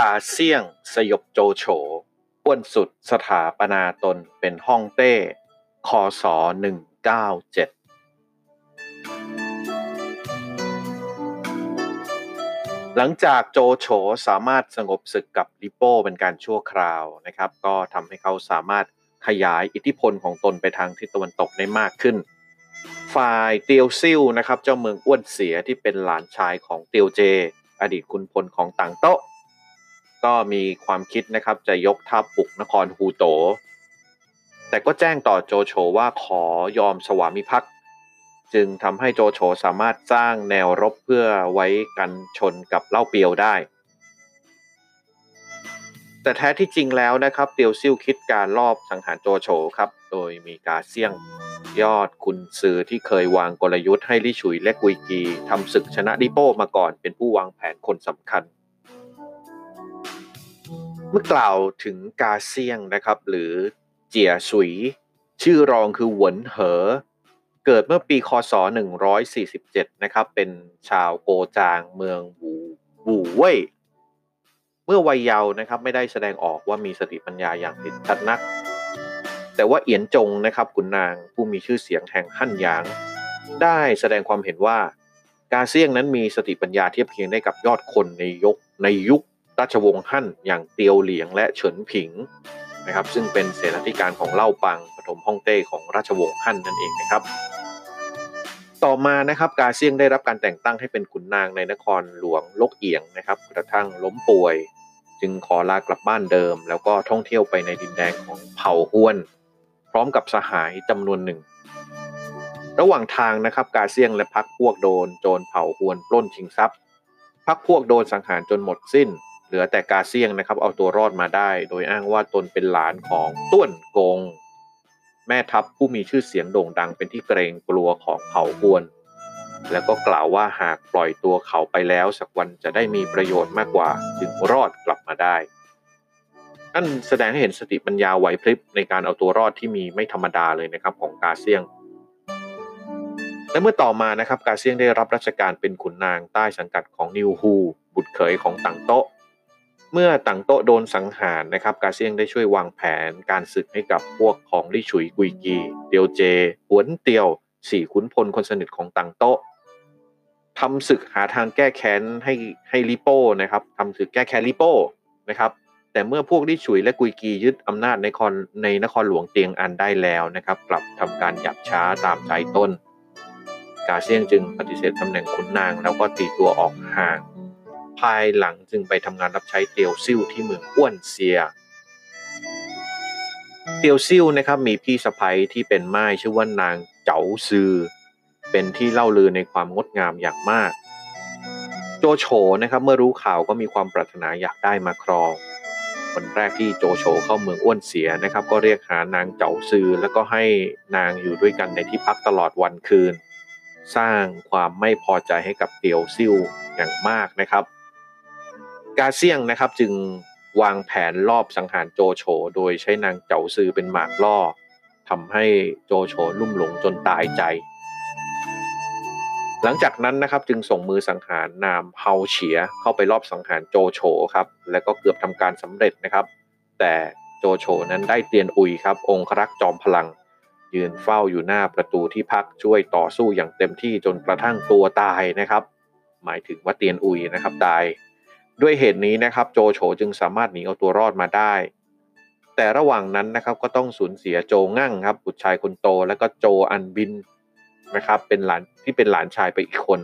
กาเซียง สยบโจโฉอ้วนสุดสถาปนาตนเป็นห้องเต้ คศ 197หลังจากโจโฉสามารถสงบศึกกับลิโป้เป็นการชั่วคราวนะครับ ก็ทำให้เขาสามารถขยายอิทธิพลของตนไปทางทิศตะวันตกได้มากขึ้น ฝ่ายเตียวซิ่วนะครับ เจ้าเมืองอ้วนเสียที่เป็นหลานชายของเตียวเจ อดีตคุณพลของต่างโต๊ะ ก็มีความคิดนะครับจะยกทัพบุกนครฮูโต แต่ก็แจ้งต่อโจโฉว่าขอยอมสวามิภักดิ์จึงทำให้โจโฉสามารถสร้างแนวรบเพื่อไว้กันชนกับเล่าเปียวได้ แต่แท้ที่จริงแล้วนะครับเตียวซิ่วคิดการลอบสังหารโจโฉครับ โดยมีกาเซียงยอดคุณซือที่เคยวางกลยุทธ์ให้ลี่ฉุยและกุยกีทำศึกชนะดิโป้มาก่อนเป็นผู้วางแผนคนสำคัญ เมื่อกล่าวถึงกาเซียงนะครับ หรือเจียสุย ชื่อรองคือหวนเหอ เกิดเมื่อปีคศ 147 นะครับ เป็นชาวโกจางเมืองบูบูเว่ยเมื่อวัยเยาว์นะครับไม่ได้แสดงออกว่ามีสติปัญญาอย่างติดชัดนัก แต่ว่าเอียนจงนะครับขุนนางผู้มีชื่อเสียงแห่งฮั่นหยาง ได้แสดงความเห็นว่ากาเซียงนั้นมีสติปัญญาเทียบเคียงได้กับยอดคนในยุคในยุค ราชวงศ์ฮั่นอย่างเตียวเหลียงและเฉินผิงนะครับซึ่งเป็นเสนาธิการของเล่าปังปฐมฮ่องเต้ของราชวงศ์ฮั่นนั่นเองนะครับ ต่อมานะครับกาเซียงได้รับการแต่งตั้งให้เป็นขุนนางในนครหลวงลกเอียงนะครับกระทั่งล้มป่วย จึงขอลากลับบ้านเดิม แล้วก็ท่องเที่ยวไปในดินแดนของเผ่าฮวน พร้อมกับสหายจำนวนหนึ่ง ระหว่างทางนะครับกาเซียงและพักพวกโดนโจรเผ่าฮวนปล้นชิงทรัพย์พักพวกโดนสังหารจนหมดสิ้น เหลือแต่กาเซียงนะครับเอาตัวรอดมาได้ โดยอ้างว่าตนเป็นหลานของต้วนกง แม่ทัพผู้มีชื่อเสียงโด่งดังเป็นที่เกรงกลัวของเผ่าฮวน แล้วก็กล่าวว่าหากปล่อยตัวเขาไปแล้ว สักวันจะได้มีประโยชน์มากกว่า จึงรอดกลับมาได้นั่นแสดงให้เห็นสติปัญญาไหวพริบในการเอาตัวรอดที่มีไม่ธรรมดาเลยนะครับของกาเซียง และเมื่อต่อมานะครับกาเซียงได้รับราชการเป็นขุนนางใต้สังกัดของนิวฮูบุตรเขยของตังโตะ เมื่อตังโตโดนสังหารนะครับกาเซียงได้ช่วยวางแผนการศึกให้กับพวกของลี่ฉุยกุยกีเตียวเจหวนเตียวสี่ขุนพลคนสนิทของตังโตทำศึกหาทางแก้แค้นให้ให้ลิโป้นะครับทำศึกแก้แค้นลิโป้นะครับแต่เมื่อพวกลี่ฉุยและกุยกียึดอำนาจในครในนครหลวงเตียงอันได้แล้วนะครับ กลับทำการหยับช้าตามใจต้น กาเซียงจึงปฏิเสธตำแหน่งขุนนางแล้วก็ตีตัวออกห่าง ภายหลังจึงไปทำงานรับใช้เตียวซิ่วที่เมืองอ้วนเซีย เตียวซิ่วนะครับมีพี่สะใภ้ที่เป็นม่ายชื่อว่านางเจ๋าซือ เป็นที่เล่าลือในความงดงามอย่างมาก โจโฉนะครับเมื่อรู้ข่าวก็มีความปรารถนาอยากได้มาครองวันแรกที่โจโฉเข้าเมืองอ้วนเสียนะครับ ก็เรียกหานางเจ๋าซือแล้วก็ให้นางอยู่ด้วยกันในที่พักตลอดวันคืน สร้างความไม่พอใจให้กับเตียวซิ่วอย่างมากนะครับ กาเซียงนะครับจึงวางแผนลอบสังหารโจโฉโดยใช้นางเจ๋าซือเป็นหมากล่อทำให้โจโฉลุ่มหลงจนตายใจ หลังจากนั้นนะครับจึงส่งมือสังหารนามเฮาเฉียเข้าไปรอบสังหารโจโฉครับและก็เกือบทำการสำเร็จนะครับ แต่โจโฉนั้นได้เตียนอุยครับ องครักษ์จอมพลัง ยืนเฝ้าอยู่หน้าประตูที่พักช่วยต่อสู้อย่างเต็มที่จนกระทั่งตัวตายนะครับ หมายถึงว่าเตียนอุยนะครับตาย ด้วยเหตุนี้นะครับโจโฉจึงสามารถหนีเอาตัวรอดมาได้ แต่ระหว่างนั้นนะครับก็ต้องสูญเสียโจงั่งครับบุตรชายคนโต และก็โจอันบินนะครับเป็นหลานที่เป็นหลานชายไปอีกคน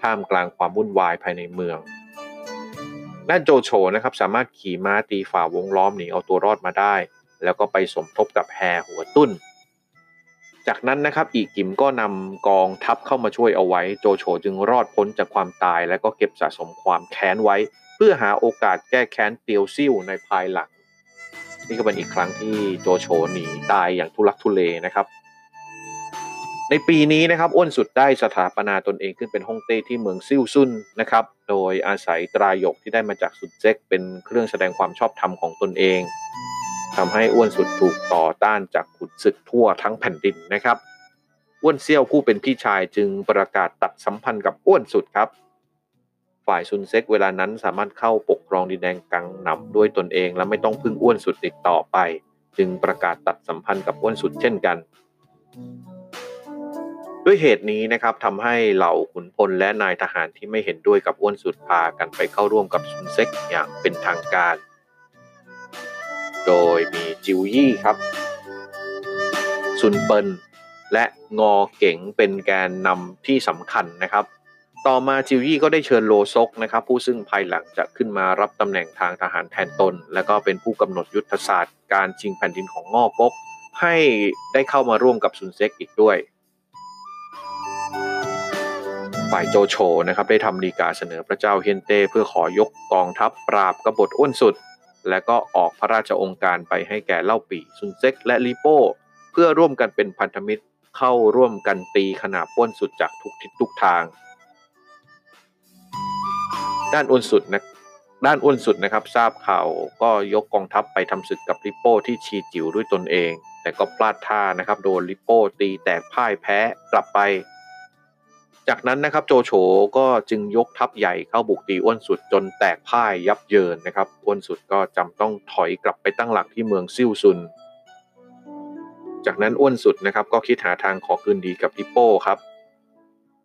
ท่ามกลางความวุ่นวายภายในเมืองด้านโจโฉนะครับสามารถขี่ม้าตีฝ่าวงล้อมหนีเอาตัวรอดมาได้ แล้วก็ไปสมทบกับแฮหัวตุ้น จากนั้นนะครับอีกิมก็นำกองทัพเข้ามาช่วยเอาไว้ โจโฉจึงรอดพ้นจากความตาย และก็เก็บสะสมความแค้นไว้ พื่อหาโอกาสแก้แค้นเตียวซิ่วในภายหลัง นี่ก็เป็นอีกครั้งที่โจโฉหนีตายอย่างทุลักทุเลนะครับ ในปีนี้นะครับอ้วนสุดได้สถาปนาตนเองขึ้นเป็นฮ่องเต้ที่เมืองซิ่วซุนนะครับ โดยอาศัยตรายกที่ได้มาจากสุดเจ๊กเป็นเครื่องแสดงความชอบธรรมของตนเองทำให้อ้วนสุดถูกต่อต้านจากขุนศึกทั่วทั้งแผ่นดินนะครับอ้วนเซี่ยวผู้เป็นพี่ชายจึงประกาศตัดสัมพันธ์กับอ้วนสุดครับ ฝ่ายซุนเซ็กเวลานั้นสามารถเข้าปกครองดินแดงกังหนำด้วยตนเองและไม่ต้องพึ่งอ้วนสุดติดต่อไป จึงประกาศตัดสัมพันธ์กับอ้วนสุดเช่นกัน ด้วยเหตุนี้นะครับทำให้เหล่าขุนพลและนายทหารที่ไม่เห็นด้วยกับอ้วนสุดพากันไปเข้าร่วมกับซุนเซ็กอย่างเป็นทางการ โดยมีจิวยี่ครับซุนเปิลและงอเก๋งเป็นแกนนำที่สำคัญนะครับ ต่อมาจิวยี่ก็ได้เชิญโลซกนะครับผู้ซึ่งภายหลังจะขึ้นมารับตำแหน่งทางทหารแทนตน และก็เป็นผู้กำหนดยุทธศาสตร์การชิงแผ่นดินของงอกก ให้ได้เข้ามาร่วมกับซุนเซ็กอีกด้วย ฝ่ายโจโฉนะครับได้ทำดีกาเสนอพระเจ้าเฮนเต้เพื่อขอยกกองทัพปราบกบฏอ้วนสุด และก็ออกพระราชองค์การไปให้แก่เล่าปี่ซุนเซ็กและลีโป้เพื่อร่วมกันเป็นพันธมิตรเข้าร่วมกันตีขนาบอ้วนสุดจากทุกทิศทุกทาง ด้านอ้วนสุดนะด้านอ้วนสุดนะครับ ทราบข่าวก็ยกกองทัพไปทำศึกกับลิปโป้ที่ชีจิ๋วด้วยตนเอง แต่ก็พลาดท่านะครับ โดนลิปโป้ตีแตกพ่ายแพ้กลับไป จากนั้นนะครับโจโฉก็จึงยกทัพใหญ่เข้าบุกตีอ้วนสุดจนแตกพ่ายยับเยินนะครับอ้วนสุดก็จำต้องถอยกลับไปตั้งหลักที่เมืองซิ่วซุน จากนั้นอ้วนสุดนะครับก็คิดหาทางขอคืนดีกับลิปโป้ครับ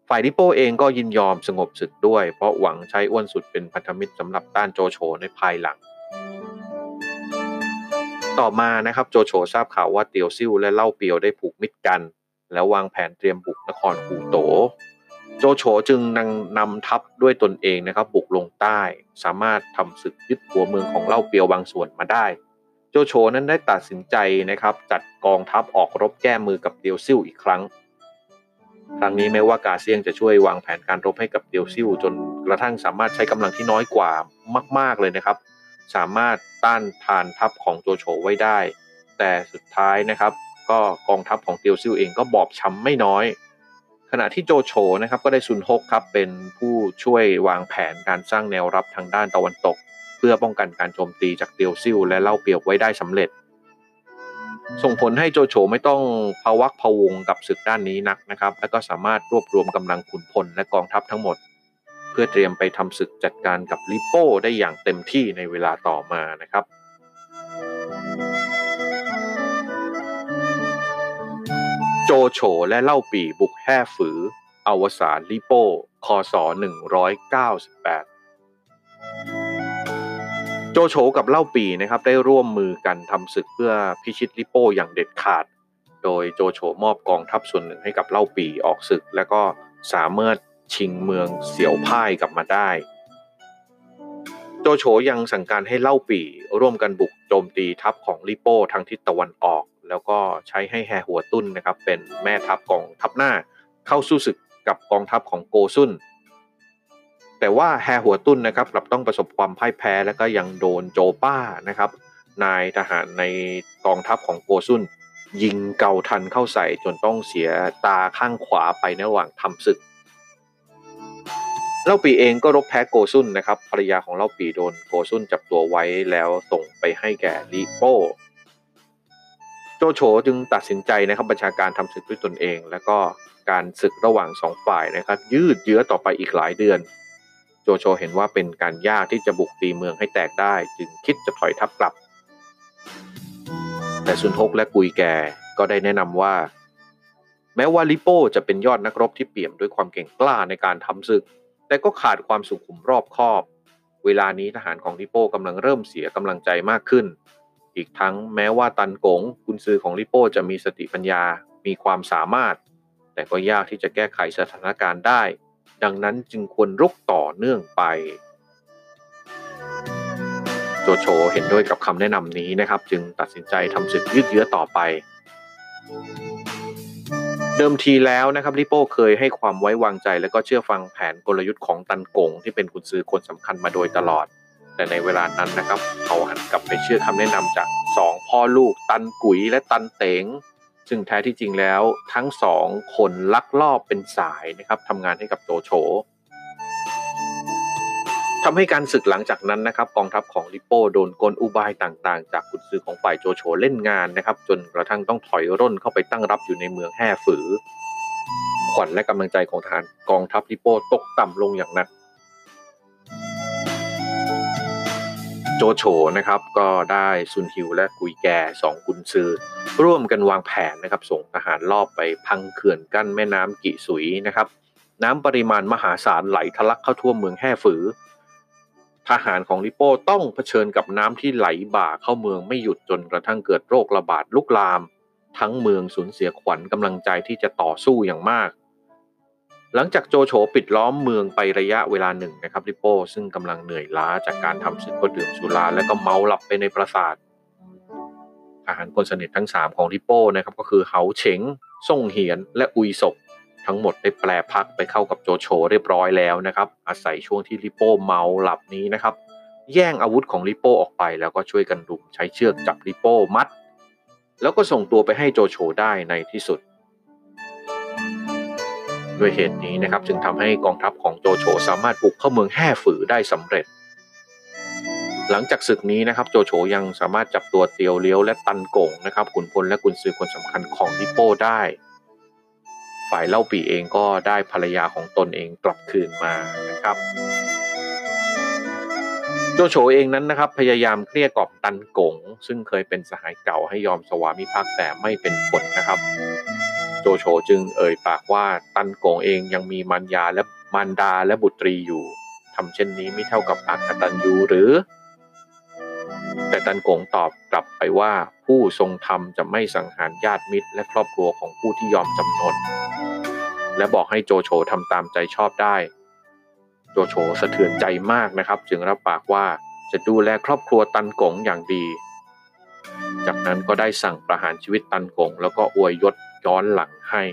ฝ่ายลิโป้เองก็ยินยอมสงบศึกด้วย เพราะหวังใช้อ้วนสุดเป็นพันธมิตรสำหรับต้านโจโฉในภายหลัง ต่อมานะครับโจโฉทราบข่าวว่าเตียวซิ่วและเล่าเปียวได้ผูกมิตรกัน แล้ววางแผนเตรียมบุกนครหูโต โจโฉจึงนำนำทัพด้วยตนเองนะครับบุกลงใต้ สามารถทำศึกยึดหัวเมืองของเล่าเปียวบางส่วนมาได้ โจโฉนั้นได้ตัดสินใจนะครับจัดกองทัพออกรบแก้มือกับเตียวซิ่วอีกครั้ง ครั้งนี้แม้ว่ากาเซียงจะช่วยวางแผนการรบให้กับเตียวซิ่วจนกระทั่งสามารถใช้กำลังที่น้อยกว่ามาก ๆเลยนะครับ สามารถต้านทานทัพของโจโฉไว้ได้ แต่สุดท้ายนะครับ ก็กองทัพของเตียวซิ่วเองก็บอบช้ำไม่น้อย ขณะที่โจโฉนะครับก็ได้ซุนฮกครับเป็นผู้ช่วยวางแผนการสร้างแนวรับทางด้านตะวันตก เพื่อป้องกันการโจมตีจากเตียวซิ่วและเล่าเปียวไว้ได้สำเร็จ ส่งผลให้โจโฉไม่ต้องภาวักพวงกับศึกด้านนี้นักนะครับ และก็สามารถรวบรวมกำลังขุนพลและกองทัพทั้งหมด เพื่อเตรียมไปทำศึกจัดการกับลิโป้ได้อย่างเต็มที่ในเวลาต่อมานะครับโจโฉและเล่าปีบุกแห่ฝือ อวสานลิโป้ คศ 198 โจโฉกับเล่าปีนะครับได้ร่วมมือกันทำศึกเพื่อพิชิตลิโป้อย่างเด็ดขาด โดยโจโฉมอบกองทัพส่วนหนึ่งให้กับเล่าปีออกศึก และก็สามารถชิงเมืองเสี่ยวพ่ายกลับมาได้ โจโฉยังสั่งการให้เล่าปีร่วมกันบุกโจมตีทัพของลิโป้ทางทิศตะวันออก แล้วก็ใช้ให้แฮหัวตุ้นนะครับเป็นแม่ทัพกองทัพหน้า เข้าสู้ศึกกับกองทัพของโกซุน แต่ว่าแฮหัวตุ้นนะครับกลับต้องประสบความพ่ายแพ้แล้วก็ยังโดนโจป้านะครับ นายทหารในกองทัพของโกซุนยิงเกาทันเข้าใส่จนต้องเสียตาข้างขวาไปในระหว่างทำศึก เล่าปีเองก็รบแพ้โกซุนนะครับภรรยาของเล่าปีโดนโกซุนจับตัวไว้แล้วส่งไปให้แก่ลิโป้โจโฉจึงตัดสินใจนะครับบัญชาการทำศึกด้วยตนเอง แล้วก็การศึกระหว่างสองฝ่ายนะครับ ยืดเยื้อต่อไปอีกหลายเดือน โจโฉเห็นว่าเป็นการยากที่จะบุกตีเมืองให้แตกได้ จึงคิดจะถอยทัพกลับ แต่ซุนทกและกุยแกก็ได้แนะนำว่า แม้ว่าลิโป้จะเป็นยอดนักรบที่เปี่ยมด้วยความเก่งกล้าในการทำศึก แต่ก็ขาดความสุขุมรอบคอบ เวลานี้ทหารของลิโป้กำลังเริ่มเสียกำลังใจมากขึ้น อีกทั้งแม้ว่าตันกงกุนซือของลิโป้จะมีสติปัญญา มีความสามารถ แต่ก็ยากที่จะแก้ไขสถานการณ์ได้ ดังนั้นจึงควรรุกต่อเนื่องไป โจโฉเห็นด้วยกับคำแนะนำนี้นะครับ จึงตัดสินใจทำศึกยืดเยื้อต่อไป เดิมทีแล้วนะครับลิโป้เคยให้ความไว้วางใจ และก็เชื่อฟังแผนกลยุทธ์ของตันกง ที่เป็นกุนซือคนสำคัญมาโดยตลอด แต่ในเวลานั้นนะครับ เขาหันกลับไปเชื่อคำแนะนำจากสองพ่อลูกตันกุ๋ยและตันเต๋ง ซึ่งแท้ที่จริงแล้วทั้งสองคนลักลอบเป็นสายนะครับทำงานให้กับโจโฉทำให้การศึกหลังจากนั้นนะครับกองทัพของลิโป้โดนกลอุบายต่างๆ จากกุนซือของฝ่ายโจโฉเล่นงานนะครับ จนกระทั่งต้องถอยร่นเข้าไปตั้งรับอยู่ในเมืองแห่ฝือ ขวัญและกำลังใจของทหารกองทัพลิโป้ตกต่ำลงอย่างหนัก โจโฉนะครับก็ได้ซุนฮิวและกุยแกสองกุนซือ ร่วมกันวางแผนนะครับส่งทหารลอบไปพังเขื่อนกั้นแม่น้ำกิสุยนะครับน้ำปริมาณมหาศาลไหลทะลักเข้าท่วมเมืองแห่ฝือ ทหารของลิโป้ต้องเผชิญกับน้ำที่ไหลบ่าเข้าเมืองไม่หยุดจนกระทั่งเกิดโรคระบาดลุกลาม ทั้งเมืองสูญเสียขวัญกำลังใจที่จะต่อสู้อย่างมาก หลังจากโจโฉปิดล้อมเมืองไประยะเวลาหนึ่งนะครับลิโป้ซึ่งกำลังเหนื่อยล้าจากการทำศึกก็ดื่มสุราและก็เมาหลับไปในปราสาททหารคนสนิททั้ง 3 ของลิโป้นะครับก็คือเหาเฉงซ่งเหียน และอุยศกทั้งหมดได้แปลพักไปเข้ากับโจโฉเรียบร้อยแล้วนะครับ อาศัยช่วงที่ลิโป้เมาหลับนี้นะครับ แย่งอาวุธของลิโป้ออกไปแล้วก็ช่วยกันรุมใช้เชือกจับลิโป้มัด แล้วก็ส่งตัวไปให้โจโฉได้ในที่สุด ด้วยเหตุนี้นะครับจึงทำให้กองทัพของโจโฉสามารถบุกเข้าเมืองแห่ฝือได้สำเร็จ หลังจากศึกนี้นะครับโจโฉยังสามารถจับตัวเตียวเลี้ยวและตันกงนะครับขุนพลและกุนซือคนสำคัญของลิโป้ได้ ฝ่ายเล่าปีเองก็ได้ภรรยาของตนเองกลับคืนมานะครับโจโฉเองนั้นนะครับพยายามเกลี้ยกล่อมตันกง ซึ่งเคยเป็นสหายเก่าให้ยอมสวามิภักดิ์แต่ไม่เป็นผลนะครับ โจโฉจึงเอ่ยปากว่าตันกงเองยังมีมารยาและมารดาและบุตรีอยู่ทำเช่นนี้ไม่เท่ากับอักตันยูหรือ แต่ตันกงตอบกลับไปว่าผู้ทรงธรรมจะไม่สังหารญาติมิตร และครอบครัวของผู้ที่ยอมจำนน และบอกให้โจโฉทำตามใจชอบได้ โจโฉสะเทือนใจมากนะครับ จึงรับปากว่าจะดูแลครอบครัวตันกงอย่างดี จากนั้นก็ได้สั่งประหารชีวิตตันกงแล้วก็อวยยศย้อนหลัง ให้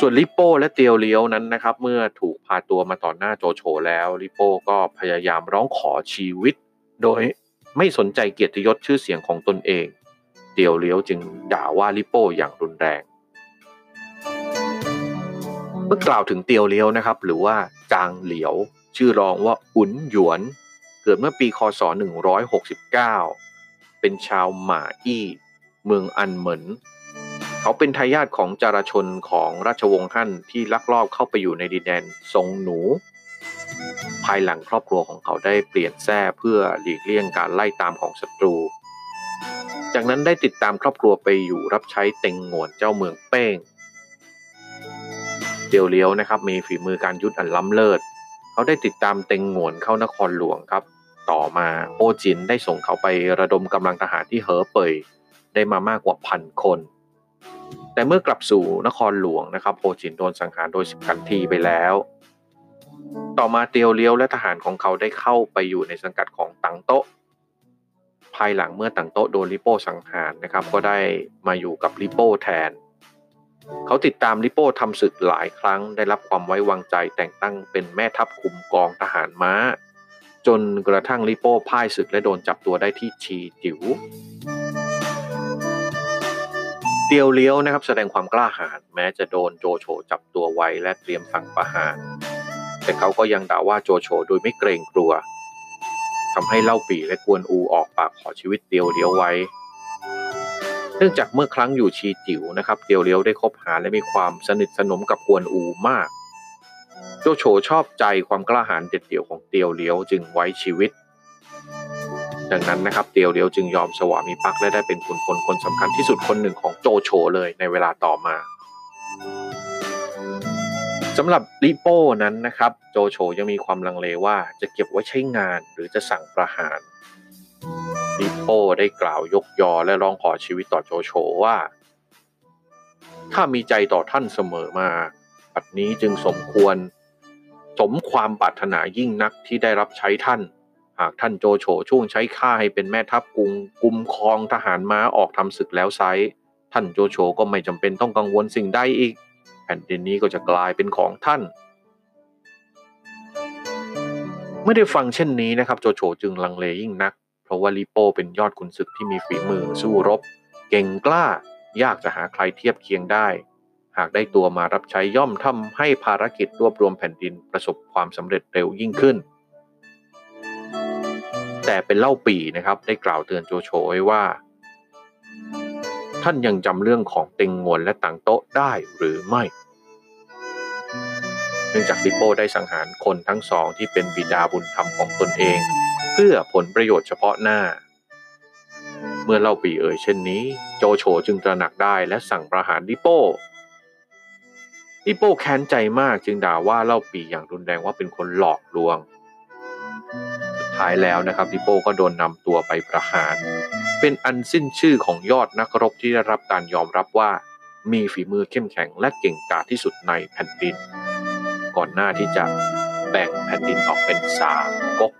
ส่วนลิโป้และเตียวเลี้ยวนั้นนะครับ เมื่อถูกพาตัวมาต่อหน้าโจโฉแล้วลิโป้ก็พยายามร้องขอชีวิต โดยไม่สนใจเกียรติยศชื่อเสียงของตนเอง เตียวเลี้ยวจึงด่าว่าลิโป้อย่างรุนแรง เมื่อกล่าวถึงเตียวเลี้ยวนะครับ หรือว่าจางเหลียว ชื่อรองว่าอุ๋นหยวนเกิดเมื่อปีคศ 169 เป็นชาวหมาอี้ เมืองอันเหมินเขาเป็นทายาทของจารชนของราชวงศ์ฮั่นที่ลักลอบเข้าไปอยู่ในดินแดนซงหนู ภายหลังครอบครัวของเขาได้เปลี่ยนแท้เพื่อหลีกเลี่ยงการไล่ตามของศัตรู จากนั้นได้ติดตามครอบครัวไปอยู่รับใช้เต็งงวนเจ้าเมืองเป้งเดียวเลี้ยวนะครับมีฝีมือการยุทธอันล้ำเลิศ เขาได้ติดตามเต็งงวนเข้านครหลวงครับ ต่อมาโอจินได้ส่งเขาไประดมกำลังทหารที่เหอเป่ย ได้มามากกว่าพันคน แต่เมื่อกลับสู่นครหลวงนะครับโฮจินโดนสังหารโดยสิบกันทีไปแล้ว ต่อมาเตียวเลี้ยวและทหารของเขาได้เข้าไปอยู่ในสังกัดของตังโต๊ะภายหลังเมื่อตังโต๊ะโดนลิโป้สังหารนะครับก็ได้มาอยู่กับลิโป้แทน เขาติดตามลิโป้ทำศึกหลายครั้งได้รับความไว้วางใจแต่งตั้งเป็นแม่ทัพคุมกองทหารม้า จนกระทั่งลิโป้พ่ายศึกและโดนจับตัวได้ที่ชีจิ๋ว เตียวเลี้ยวนะครับแสดงความกล้าหาญแม้จะโดนโจโฉจับตัวไว้และเตรียมสั่งประหาร แต่เขาก็ยังด่าว่าโจโฉโดยไม่เกรงกลัวทำให้เล่าปีและกวนอูออกปากขอชีวิตเตียวเลี้ยวไว้ เนื่องจากเมื่อครั้งอยู่ชีจิ๋วนะครับเตียวเลี้ยวได้คบหาและมีความสนิทสนมกับกวนอูมาก โจโฉชอบใจความกล้าหาญเด็ดเดี่ยวของเตียวเลี้ยวจึงไว้ชีวิต ดังนั้นนะครับเตียวเลี้ยวจึงยอมสวามิภักดิ์และได้เป็นขุนพลคนสำคัญที่สุดคนหนึ่งของโจโฉเลยในเวลาต่อมาสำหรับลิโป้นั้นนะครับโจโฉยังมีความลังเลว่าจะเก็บไว้ใช้งานหรือจะสั่งประหารลิโป้ได้กล่าวยกยอและร้องขอชีวิตต่อโจโฉว่า ถ้ามีใจต่อท่านเสมอมาปัดนี้จึงสมควร สมความปรารถนายิ่งนักที่ได้รับใช้ท่าน หากท่านโจโฉช่วงใช้ข้าให้เป็นแม่ทัพกุงกุมครองทหารม้าออกทำศึกแล้วไซท่านโจโฉก็ไม่จำเป็นต้องกังวลสิ่งใดอีก แผ่นดินนี้ก็จะกลายเป็นของท่านเมื่อได้ฟังเช่นนี้นะครับโจโฉจึงลังเลยิ่งนัก เพราะว่าลิโป้เป็นยอดขุนศึกที่มีฝีมือสู้รบ เก่งกล้ายากจะหาใครเทียบเคียงได้ หากได้ตัวมารับใช้ย่อมทำให้ภารกิจรวบรวมแผ่นดินประสบความสำเร็จเร็วยิ่งขึ้น แต่เป็นเล่าปีนะครับ ได้กล่าวเตือนโจโฉไว้ว่า ท่านยังจำเรื่องของเต็งงวนและต่างโต๊ะได้หรือไม่ เนื่องจากลิโป้ได้สังหารคนทั้งสองที่เป็นบิดาบุญธรรมของตนเอง เพื่อผลประโยชน์เฉพาะหน้า เมื่อเล่าปีเอ่ยเช่นนี้ โจโฉจึงตระหนักได้และสั่งประหารลิโป้ลิโป้แค้นใจมากจึงด่าว่าเล่าปีอย่างรุนแรงว่าเป็นคนหลอกลวง ท้ายแล้วนะครับลิโป้ก็โดนนำตัวไปประหาร เป็นอันสิ้นชื่อของยอดนักรบที่ได้รับการยอมรับว่า มีฝีมือเข้มแข็งและเก่งกาจที่สุดในแผ่นดิน ก่อนหน้าที่จะแบ่งแผ่นดินออกเป็นสามก๊ก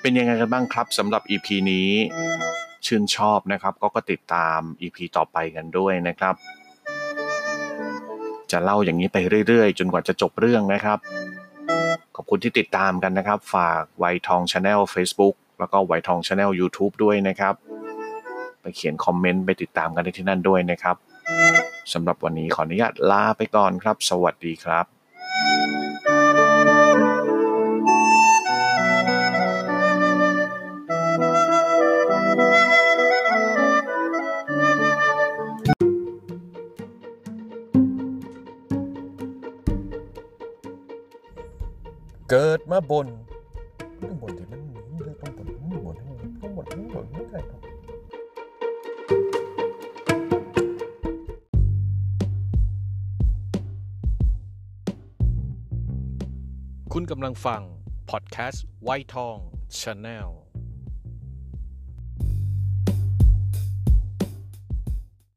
เป็นยังไงกันบ้างครับสำหรับ EP นี้ชื่นชอบนะครับก็ก็ติดตาม EP ต่อไปกันด้วยนะครับ จะเล่าอย่างนี้ไปเรื่อยๆ จนกว่าจะจบเรื่องนะครับ ขอบคุณที่ติดตามกันนะครับ ฝากวัยทอง Channel Facebook แล้วก็วัยทอง Channel YouTube ด้วยนะครับ ไปเขียนคอมเมนต์ไปติดตามกันได้ที่นั่นด้วยนะครับสำหรับวันนี้ขออนุญาตลาไปก่อนครับ สวัสดีครับ เกิดมาบ่นต้องบ่นที่มันต้องบ่นต้องบ่นต้องบ่นต้องบ่นไม่ได้หรอกคุณกำลังฟัง พอดแคสต์วัยทอง Channel